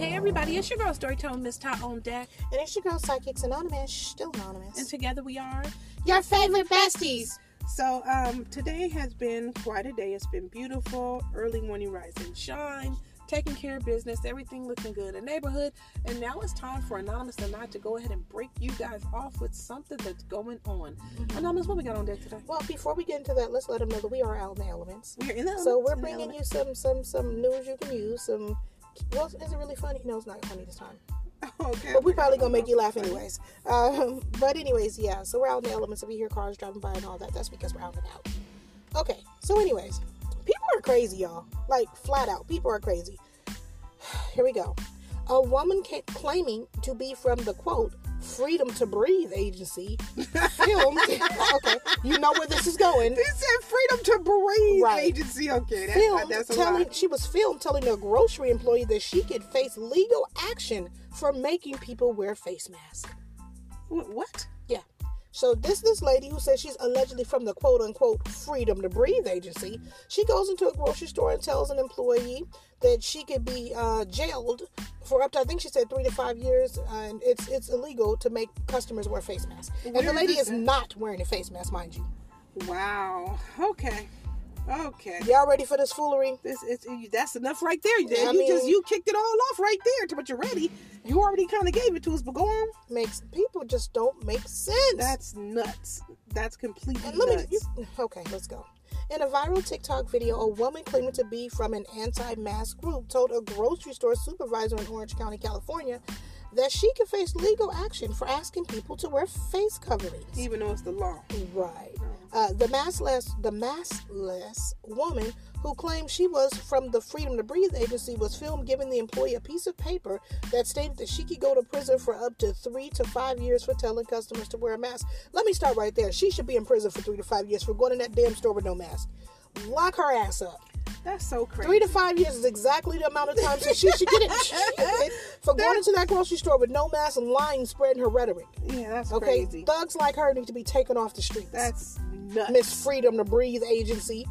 hey, everybody, it's your girl Storytelling Miss Tot on deck. And it's your girl, Psychics Anonymous, still anonymous. And together we are your favorite besties. So, um, today has been quite a day. It's been beautiful, early morning rise and shine, taking care of business, everything looking good in the neighborhood. And now it's time for Anonymous and I to go ahead and break you guys off with something that's going on. Mm-hmm. Anonymous, what we got on deck today? Well, before we get into that, let's let them know that we are out in the elements. We're in the So we're bringing you some some some news you can use. Some well, is it really funny? No, it's not funny this time. Okay. But we're probably gonna make you laugh anyways. Um, but anyways, yeah. So we're out in the elements. If you hear cars driving by and all that, that's because we're out and out. Okay. So anyways, people are crazy, y'all. Like flat out, people are crazy. Here we go. A woman claiming to be from the quote "Freedom to Breathe" agency filmed. okay, you know where this is going. They said freedom to Right. agency. Okay, filmed that's a telling she was filmed telling a grocery employee that she could face legal action for making people wear face masks. What? Yeah. So this this lady who says she's allegedly from the quote unquote Freedom to Breathe agency, she goes into a grocery store and tells an employee that she could be uh, jailed for up to I think she said three to five years, and it's it's illegal to make customers wear face masks. And Where the lady this is not wearing a face mask, mind you. Wow. Okay. Okay. Y'all ready for this foolery? This is that's enough right there. You, I you just you kicked it all off right there. But you're ready. You already kind of gave it to us. But go on. Makes people just don't make sense. That's nuts. That's completely And let me. nuts. You, okay, let's go. In a viral TikTok video, a woman claiming to be from an anti-mask group told a grocery store supervisor in Orange County, California, that she could face legal action for asking people to wear face coverings. Even though it's the law. Right. Uh, the maskless, the maskless woman who claimed she was from the Freedom to Breathe agency was filmed giving the employee a piece of paper that stated that she could go to prison for up to three to five years for telling customers to wear a mask. Let me start right there. She should be in prison for three to five years for going in that damn store with no mask. Lock her ass up. That's so crazy. Three to five years is exactly the amount of time she should get it for going into that grocery store with no mask and lying, spreading her rhetoric. yeah, that's Okay, crazy. thugs like her need to be taken off the streets. That's nuts. Miss Freedom to Breathe agency.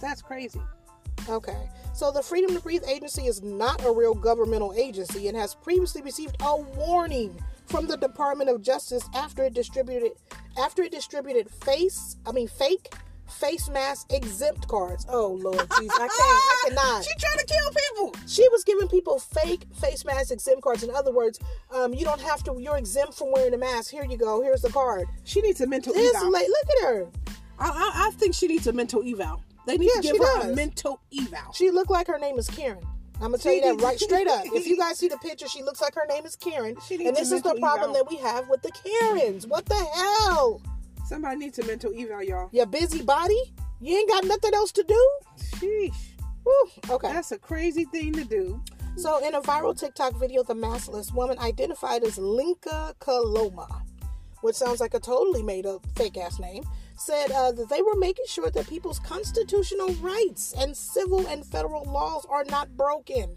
That's crazy. Okay. So the Freedom to Breathe agency is not a real governmental agency and has previously received a warning from the Department of Justice after it distributed after it distributed face I mean fake face mask exempt cards. Oh Lord jeez, I can't I cannot. She trying to kill people. She was giving people fake face mask exempt cards. In other words, um, you don't have to. You're exempt from wearing a mask. Here you go. Here's the card. She needs a mental This eval. late. Look at her. I, I, I think she needs a mental eval. They need Yeah, to give her a mental eval. She looked like her name is Karen. I'm gonna tell you that right straight up. If you guys see the picture, she looks like her name is Karen. She And this is the problem eval. that we have with the Karens. What the hell? Somebody needs a mental eval, y'all. Your busy body? You ain't got nothing else to do? Sheesh. Whew. Okay. That's a crazy thing to do. So, in a viral TikTok video, the maskless woman identified as Lenka Koloma, which sounds like a totally made up fake ass name, said uh, that they were making sure that people's constitutional rights and civil and federal laws are not broken.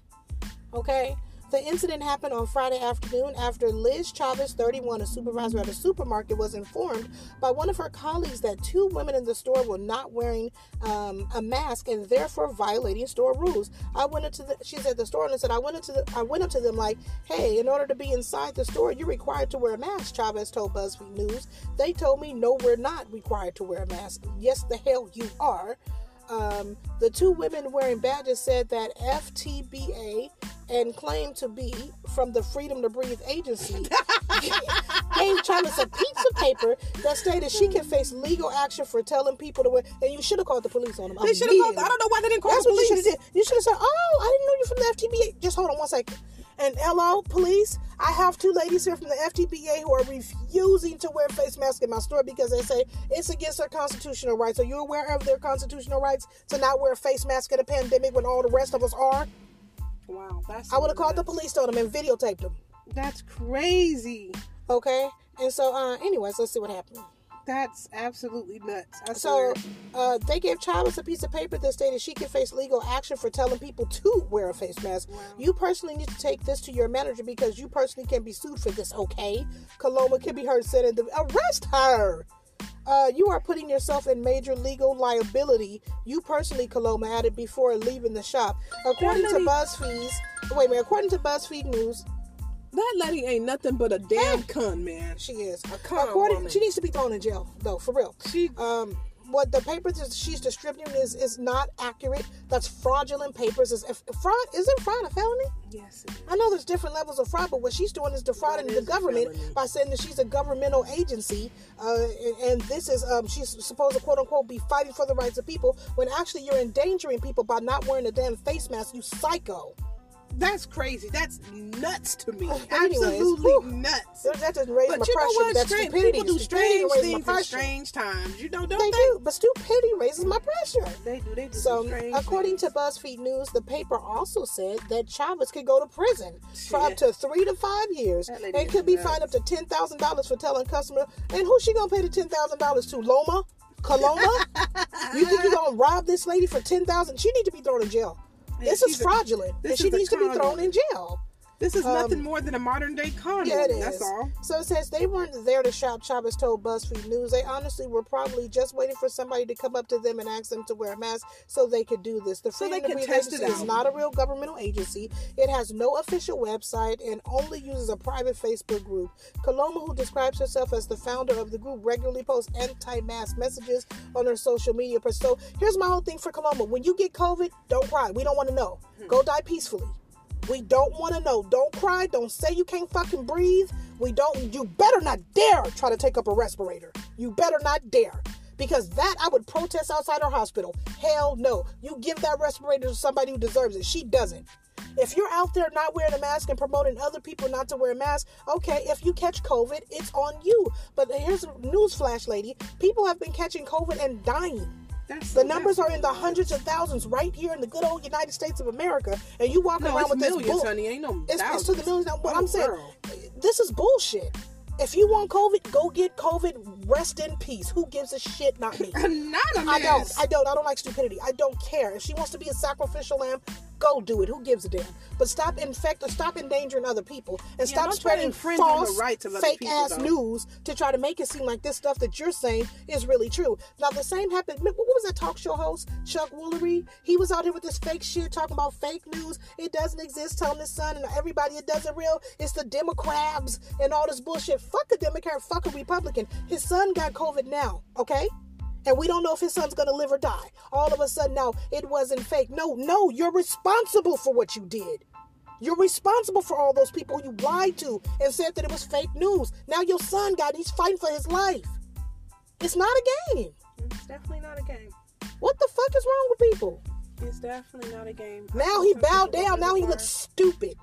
Okay? The incident happened on Friday afternoon after Liz Chavez, 31, a supervisor at a supermarket, was informed by one of her colleagues that two women in the store were not wearing um, a mask and therefore violating store rules. I went into the, she said the store owner said I went into the, I went up to them like, hey, in order to be inside the store, you're required to wear a mask. Chavez told BuzzFeed News. They told me no, we're not required to wear a mask. Yes, the hell you are. Um, the two women wearing badges said that FTBA and claimed to be from the Freedom to Breathe agency gave Chavez a piece of paper that stated she can face legal action for telling people to wear. And you should have called the police on them. They should have called. I don't know why they didn't call That's the police. You should have said, "Oh, I didn't know you're from the FTBA." Just hold on one second. And hello, police. I have two ladies here from the FTBA who are refusing to wear face masks in my store because they say it's against their constitutional rights. Are you aware of their constitutional rights to not wear a face mask in a pandemic when all the rest of us are? Wow, that's. I would have called the police on them and videotaped them. That's crazy. Okay. And so, uh, anyways, let's see what happened. That's absolutely nuts. I So uh, they gave Chavez a piece of paper that stated she could face legal action for telling people to wear a face mask. Wow. You personally need to take this to your manager because you personally can be sued for this. Okay, Koloma can be heard saying, "Arrest her." Uh, you are putting yourself in major legal liability. You personally, Koloma added before leaving the shop. According to Definitely. BuzzFeed, Wait a minute. According to BuzzFeed News, That lady ain't nothing but a damn cunt, man. she is. A con According, woman. she needs to be thrown in jail, though, for real. She Um, what the papers she's distributing is is not accurate. That's fraudulent papers. Is fraud isn't fraud a felony? yes. it is. I know there's different levels of fraud, but what she's doing is defrauding the government by saying that she's a governmental agency, uh, and, and this is um, she's supposed to quote unquote be fighting for the rights of people when actually you're endangering people by not wearing a damn face mask. You psycho. That's crazy. That's nuts to me. Anyways, Absolutely whew. nuts. That doesn't raise But my you know what? That's stupidity. people do strange things at pressure. strange times. You know, don't They they? do, but stupidity raises my pressure. They do. They do. So, according things. to BuzzFeed News, the paper also said that Chavez could go to prison for up to three to five years and could be nuts. fined up to ten thousand dollars for telling customer. And who's she gonna pay the ten thousand dollars to? Loma, Koloma? you think you're gonna rob this lady for ten thousand? She need to be thrown in jail. This is a- fraudulent, this and she needs to be thrown in jail. This is Um, nothing more than a modern day con. Yeah, it is. That's all. So it says they weren't there to shop. Chavez told BuzzFeed News. They honestly were probably just waiting for somebody to come up to them and ask them to wear a mask so they could do this. The So Freedom they to could test it is not a real governmental agency. It has no official website and only uses a private Facebook group. Koloma, who describes herself as the founder of the group, regularly posts anti-mask messages on her social media. So here's my whole thing for Koloma: When you get COVID, don't cry. We don't want to know. Go die peacefully. We don't want to know. Don't cry. Don't say you can't fucking breathe. We don't. You better not dare try to take up a respirator. You better not dare. Because that I would protest outside her hospital. Hell no. You give that respirator to somebody who deserves it. She doesn't. If you're out there not wearing a mask and promoting other people not to wear masks, okay, if you catch COVID, it's on you. But here's a news flash, lady. People have been catching COVID and dying. That's The numbers are in the hundreds of thousands right here in the good old United States of America, and you walk No, around with this millions, bull- honey. Ain't no It's, it's to the millions. Now, What Oh, I'm saying, girl. this is bullshit. If you want COVID, go get COVID. Rest in peace. Who gives a shit? Not me. Anonymous. I don't. I don't. I don't like stupidity. I don't care. If she wants to be a sacrificial lamb, go do it. Who gives a damn? But stop infect or stop endangering other people and Yeah, stop don't try to spreading infringe on the false, rights of fake people, ass though. news to try to make it seem like this stuff that you're saying is really true. Now the same happened. What was that talk show host Chuck Woolery? He was out here with this fake shit talking about fake news. It doesn't exist. Telling his son and everybody it doesn't real. It's the Democrats and all this bullshit. Fuck a Democrat. Fuck a Republican. His son got COVID now. Okay. And we don't know if his son's gonna live or die. All of a sudden now it wasn't fake. No, no, you're responsible for what you did. You're responsible for all those people you lied to and said that it was fake news. Now your son got he's fighting for his life. It's not a game. It's definitely not a game. What the fuck is wrong with people? It's definitely not a game. Now he bowed down. Now he looks stupid.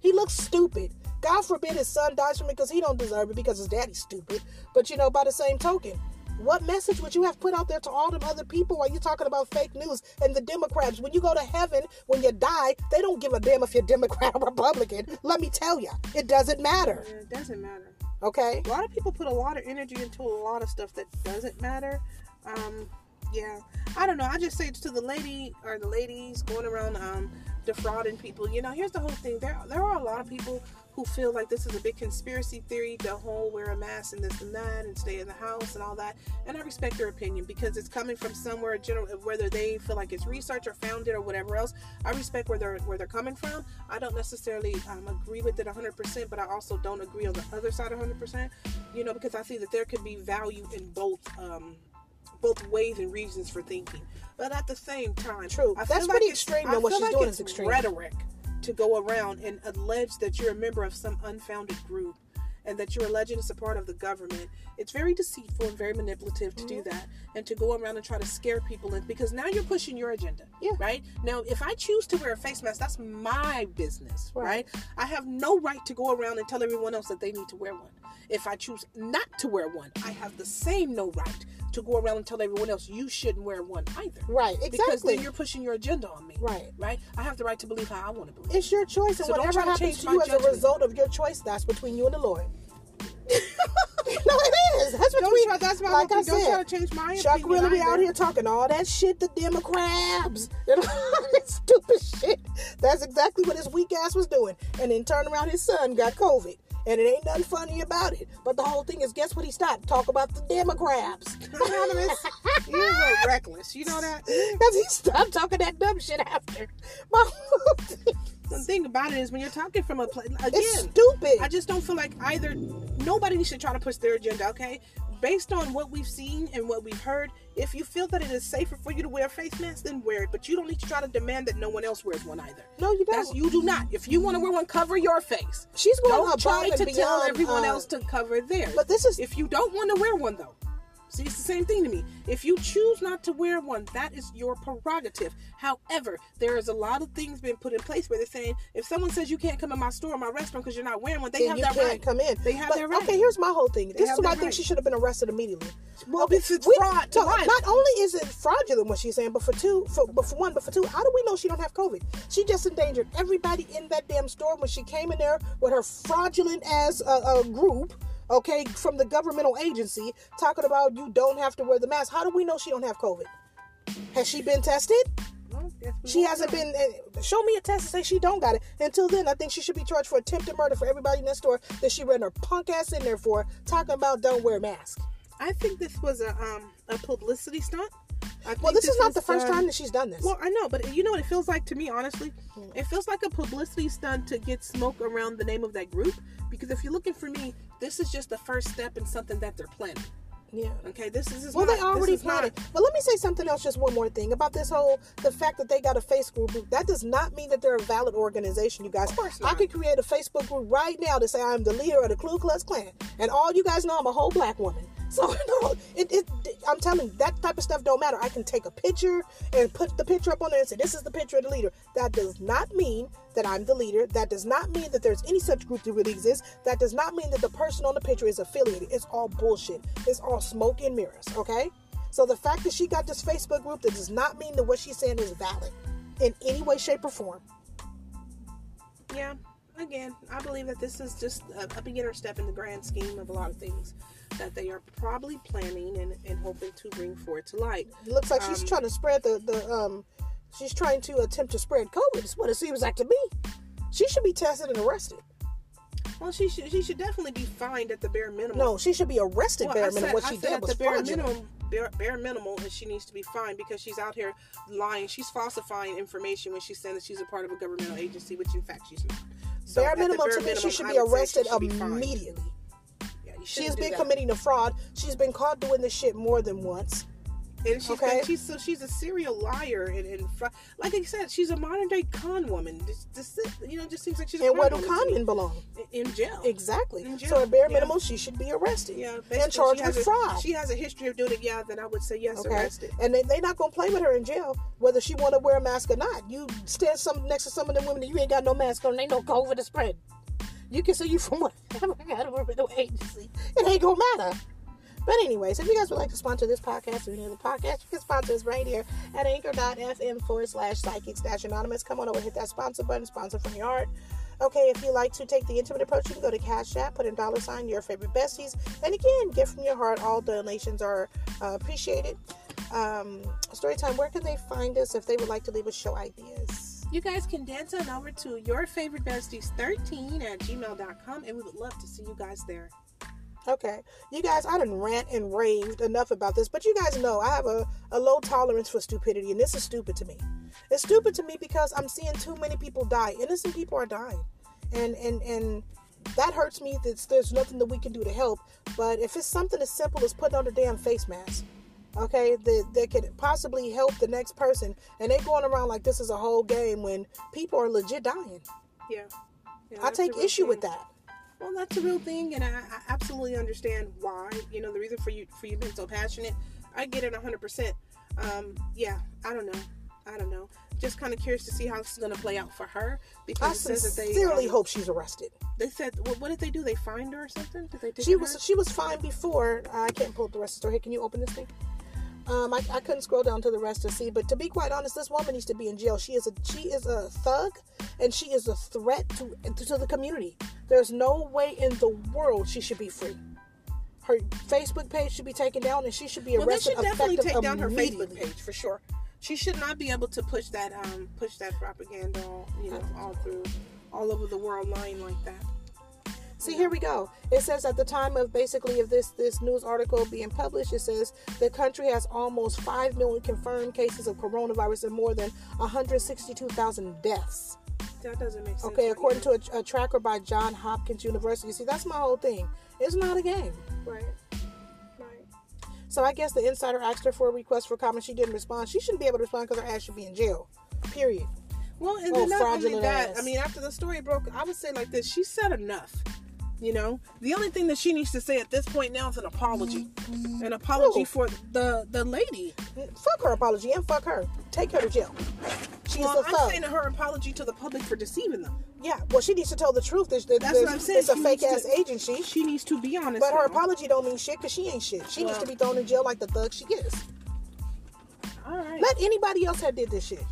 He looks stupid. God forbid his son dies from it because he don't deserve it because his daddy's stupid. But you know, by the same token, what message would you have put out there to all them other people while you're talking about fake news and the Democrats? When you go to heaven, when you die, they don't give a damn if you're Democrat or Republican. Let me tell you, it doesn't matter. It doesn't matter. Okay? A lot of people put a lot of energy into a lot of stuff that doesn't matter. Um, yeah, I don't know. I just say to the lady or the ladies going around um, defrauding people. You know, here's the whole thing. There, there are a lot of people who feel like this is a big conspiracy theory. The whole wear a mask and this and that and stay in the house and all that. And I respect their opinion because it's coming from somewhere general, whether they feel like it's research or founded or whatever else. I respect where they're where they're coming from. I don't necessarily um, agree with it 100%, but I also don't agree on the other side 100%. You know, because I see that there could be value in both. Um, both ways and reasons for thinking, but at the same time, True. I That's pretty like extreme, though, what she's like doing is extreme. Rhetoric to go around and allege that you're a member of some unfounded group and that you're alleging it's a part of the government. It's very deceitful and very manipulative to do Mm-hmm. that and to go around and try to scare people in because now you're pushing your agenda. Yeah. Right? Now, if I choose to wear a face mask, that's my business. Right. Right? I have no right to go around and tell everyone else that they need to wear one. If I choose not to wear one, I have the same no right to go around and tell everyone else you shouldn't wear one either. Right, exactly. Because then you're pushing your agenda on me. Right. Right? I have the right to believe how I want to believe. It's your choice, and So whatever to happens to you as a result of your choice, that's between you and the Lord. no, it is. That's Don't between. try, that's my like whole I thing. Don't try to change my Chuck opinion. Woolery out either. here talking all that shit, the Democrats, you know, that stupid shit. That's exactly what his weak ass was doing. And then turned around, his son got COVID. And it ain't nothing funny about it. But the whole thing is, guess what he stopped? Talk about the Democrats. Anonymous, a little reckless. You know that? Because he stopped talking that dumb shit after. My whole thing The thing about it is, when you're talking from a place again, It's stupid. I just don't feel like either nobody should try to push their agenda. Okay, based on what we've seen and what we've heard, if you feel that it is safer for you to wear a face mask, then wear it. But you don't need to try to demand that no one else wears one either. no, you don't. That's you do not. If you want to wear one, cover your face. She's going Don't above try to tell everyone uh, else to cover theirs. But this is if you don't want to wear one though see it's the same thing to me if you choose not to wear one that is your prerogative however there is a lot of things being put in place where they're saying if someone says you can't come in my store or my restaurant because you're not wearing one they then have you that can't right come in. They have But, that right. Okay, here's my whole thing. This is why I think she should have been arrested immediately. well this is We- fraud to not only is it fraudulent what she's saying, but for two, for, but for one, but for two, how do we know she don't have COVID? She just endangered everybody in that damn store when she came in there with her fraudulent ass uh, uh, group. Okay, from the governmental agency talking about you don't have to wear the mask. How do we know she don't have COVID? Has she been tested? Well, She hasn't know. been. Uh, show me a test and say she don't got it. Until then, I think she should be charged for attempted murder for everybody in that store that she ran her punk ass in there for, talking about don't wear a mask. i think this was a um a publicity stunt Well, think this is not the first done- time that she's done this. Well, I know, but you know what it feels like to me, honestly? Hmm. It feels like a publicity stunt to get smoke around the name of that group. Because if you're looking for me, this is just the first step in something that they're planning. yeah. Okay, this is Well, not, they already this planned it. But let me say something else, just one more thing about this whole the fact that they got a Facebook group. That does not mean that they're a valid organization, you guys. Of course not. I could create a Facebook group right now to say I'm the leader of the Ku Klux Klan, and all you guys know I'm a whole black woman. So no, it, it I'm telling you, that type of stuff don't matter. I can take a picture and put the picture up on there and say this is the picture of the leader. That does not mean that I'm the leader. That does not mean that there's any such group that really exists. That does not mean that the person on the picture is affiliated. It's all bullshit. It's all smoke and mirrors. Okay. So the fact that she got this Facebook group that does not mean that what she's saying is valid in any way, shape, or form. Yeah, again, I believe that this is just a, a beginner step in the grand scheme of a lot of things that they are probably planning and, and hoping to bring forward to light. It looks like she's Um, trying to spread the, the um she's trying to attempt to spread COVID. Is what it seems like to me. She should be tested and arrested. Well, she should she should definitely be fined at the bare minimum. No, she should be arrested. Well, bare I minimum. said, What I she said did at was the bare fraudulent. minimum, bare, bare minimal, and she needs to be fined because she's out here lying. She's falsifying information when she's saying that she's a part of a governmental agency, which in fact she's not. So bare minimum bare to me, she should be arrested should be immediately. Yeah, you She shouldn't has been that. committing a fraud. She's been caught doing this shit more than once. And she's Okay. been, she's so she's a serial liar and, and fr- like I said, she's a modern day con woman. This, this you know just seems like she's And where do con woman to con me. men belong? in jail. Exactly. In jail. So at bare yeah. minimum, she should be arrested Yeah, and charged she has with a- fraud. She has a history of doing it. Yeah, then I would say yes, Okay, arrested. and they they not gonna play with her in jail, whether she want to wear a mask or not. You stand some next to some of them women, and you ain't got no mask on, ain't no COVID to spread. You can say you from whatever governmental agency, it ain't gonna matter. But anyways, if you guys would like to sponsor this podcast or any other podcast, you can sponsor us right here at anchor.fm forward slash psychics dash anonymous. Come on over, hit that sponsor button, sponsor from your heart. Okay, if you like to take the intimate approach, you can go to Cash App, put in dollar sign your favorite besties, and again, give from your heart. All donations are uh, appreciated. Um, Storytime, where can they find us if they would like to leave us show ideas? You guys can dance on over to your favorite besties 13 at gmail.com and we would love to see you guys there. Okay, you guys, I done rant and raved enough about this, but you guys know I have a, a low tolerance for stupidity, and this is stupid to me. It's stupid to me because I'm seeing too many people die. Innocent people are dying, and and and that hurts me. That there's nothing that we can do to help. But if it's something as simple as putting on a damn face mask, okay, that that could possibly help the next person, and they going around like this is a whole game when people are legit dying. Yeah. Yeah, I take issue with that. Well, that's a real thing, and I, I absolutely understand why. You know, the reason for you for you being so passionate, I get it hundred percent. Um, yeah, I don't know, I don't know. Just kind of curious to see how this is going to play out for her because I that they sincerely um, hope she's arrested. They said, well, what did they do? They fined her or something? Did they? Take She her? was she was fine before. I can't pull up the rest of the story. Hey, can you open this thing? Um, I, I couldn't scroll down to the rest to see, but to be quite honest, this woman needs to be in jail. She is a she is a thug, and she is a threat to to the community. There's no way in the world she should be free. Her Facebook page should be taken down, and she should be arrested. Well, they should definitely take down her. Facebook page for sure. She should not be able to push that um push that propaganda, all, you know, all through, all over the world, lying like that. See, here we go. It says at the time of basically of this this news article being published, it says the country has almost five million confirmed cases of coronavirus and more than 162,000 deaths. That doesn't make sense. Okay, according to a, a tracker by John Hopkins University. See, that's my whole thing. It's not a game. right, right. So I guess the insider asked her for a request for comment. She didn't respond. She shouldn't be able to respond because her ass should be in jail. Period. Well, and Oh, then not only that, ass. I mean, after the story broke, I would say like this: she said enough. You know, the only thing that she needs to say at this point now is an apology, an apology Who? for the the lady. Fuck her apology and fuck her. Take her to jail. She's Well, a I'm thug. saying her apology to the public for deceiving them. Yeah, well, she needs to tell the truth. There's, there's, That's what I'm saying. It's a She fake ass to- agency. She needs to be honest. But her now. apology don't mean shit because she ain't shit. She needs to be thrown in jail like the thug she is. All right. Let anybody else have did this shit.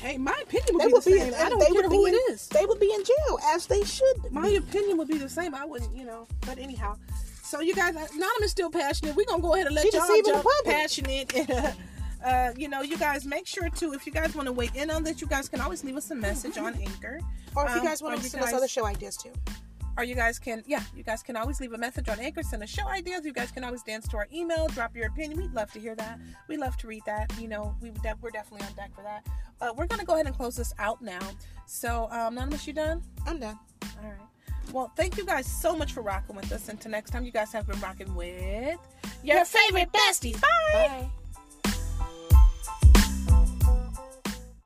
Hey, my opinion would They be would the be. same. In, I don't they care would who be it in, is. They would be in jail as they should. My opinion would be the same. I wouldn't, you know. But anyhow, so you guys, Anonymous still passionate. We're gonna go ahead and let She y'all jump passionate. uh, you know, you guys make sure to if you guys want to weigh in on this, you guys can always leave us a message on Anchor. Or if you Um, guys want to you send us other show ideas too. Or you guys can yeah you guys can always leave a message on anchor send us show ideas. You guys can always dance to our email drop your opinion. We'd love to hear that. We love to read that. You know we de- we're definitely on deck for that. Uh, we're gonna go ahead and close this out now. So um anonymous you done? I'm done. all right. Well thank you guys so much for rocking with us. Until next time you guys have been rocking with your favorite bestie. Bye. Bye.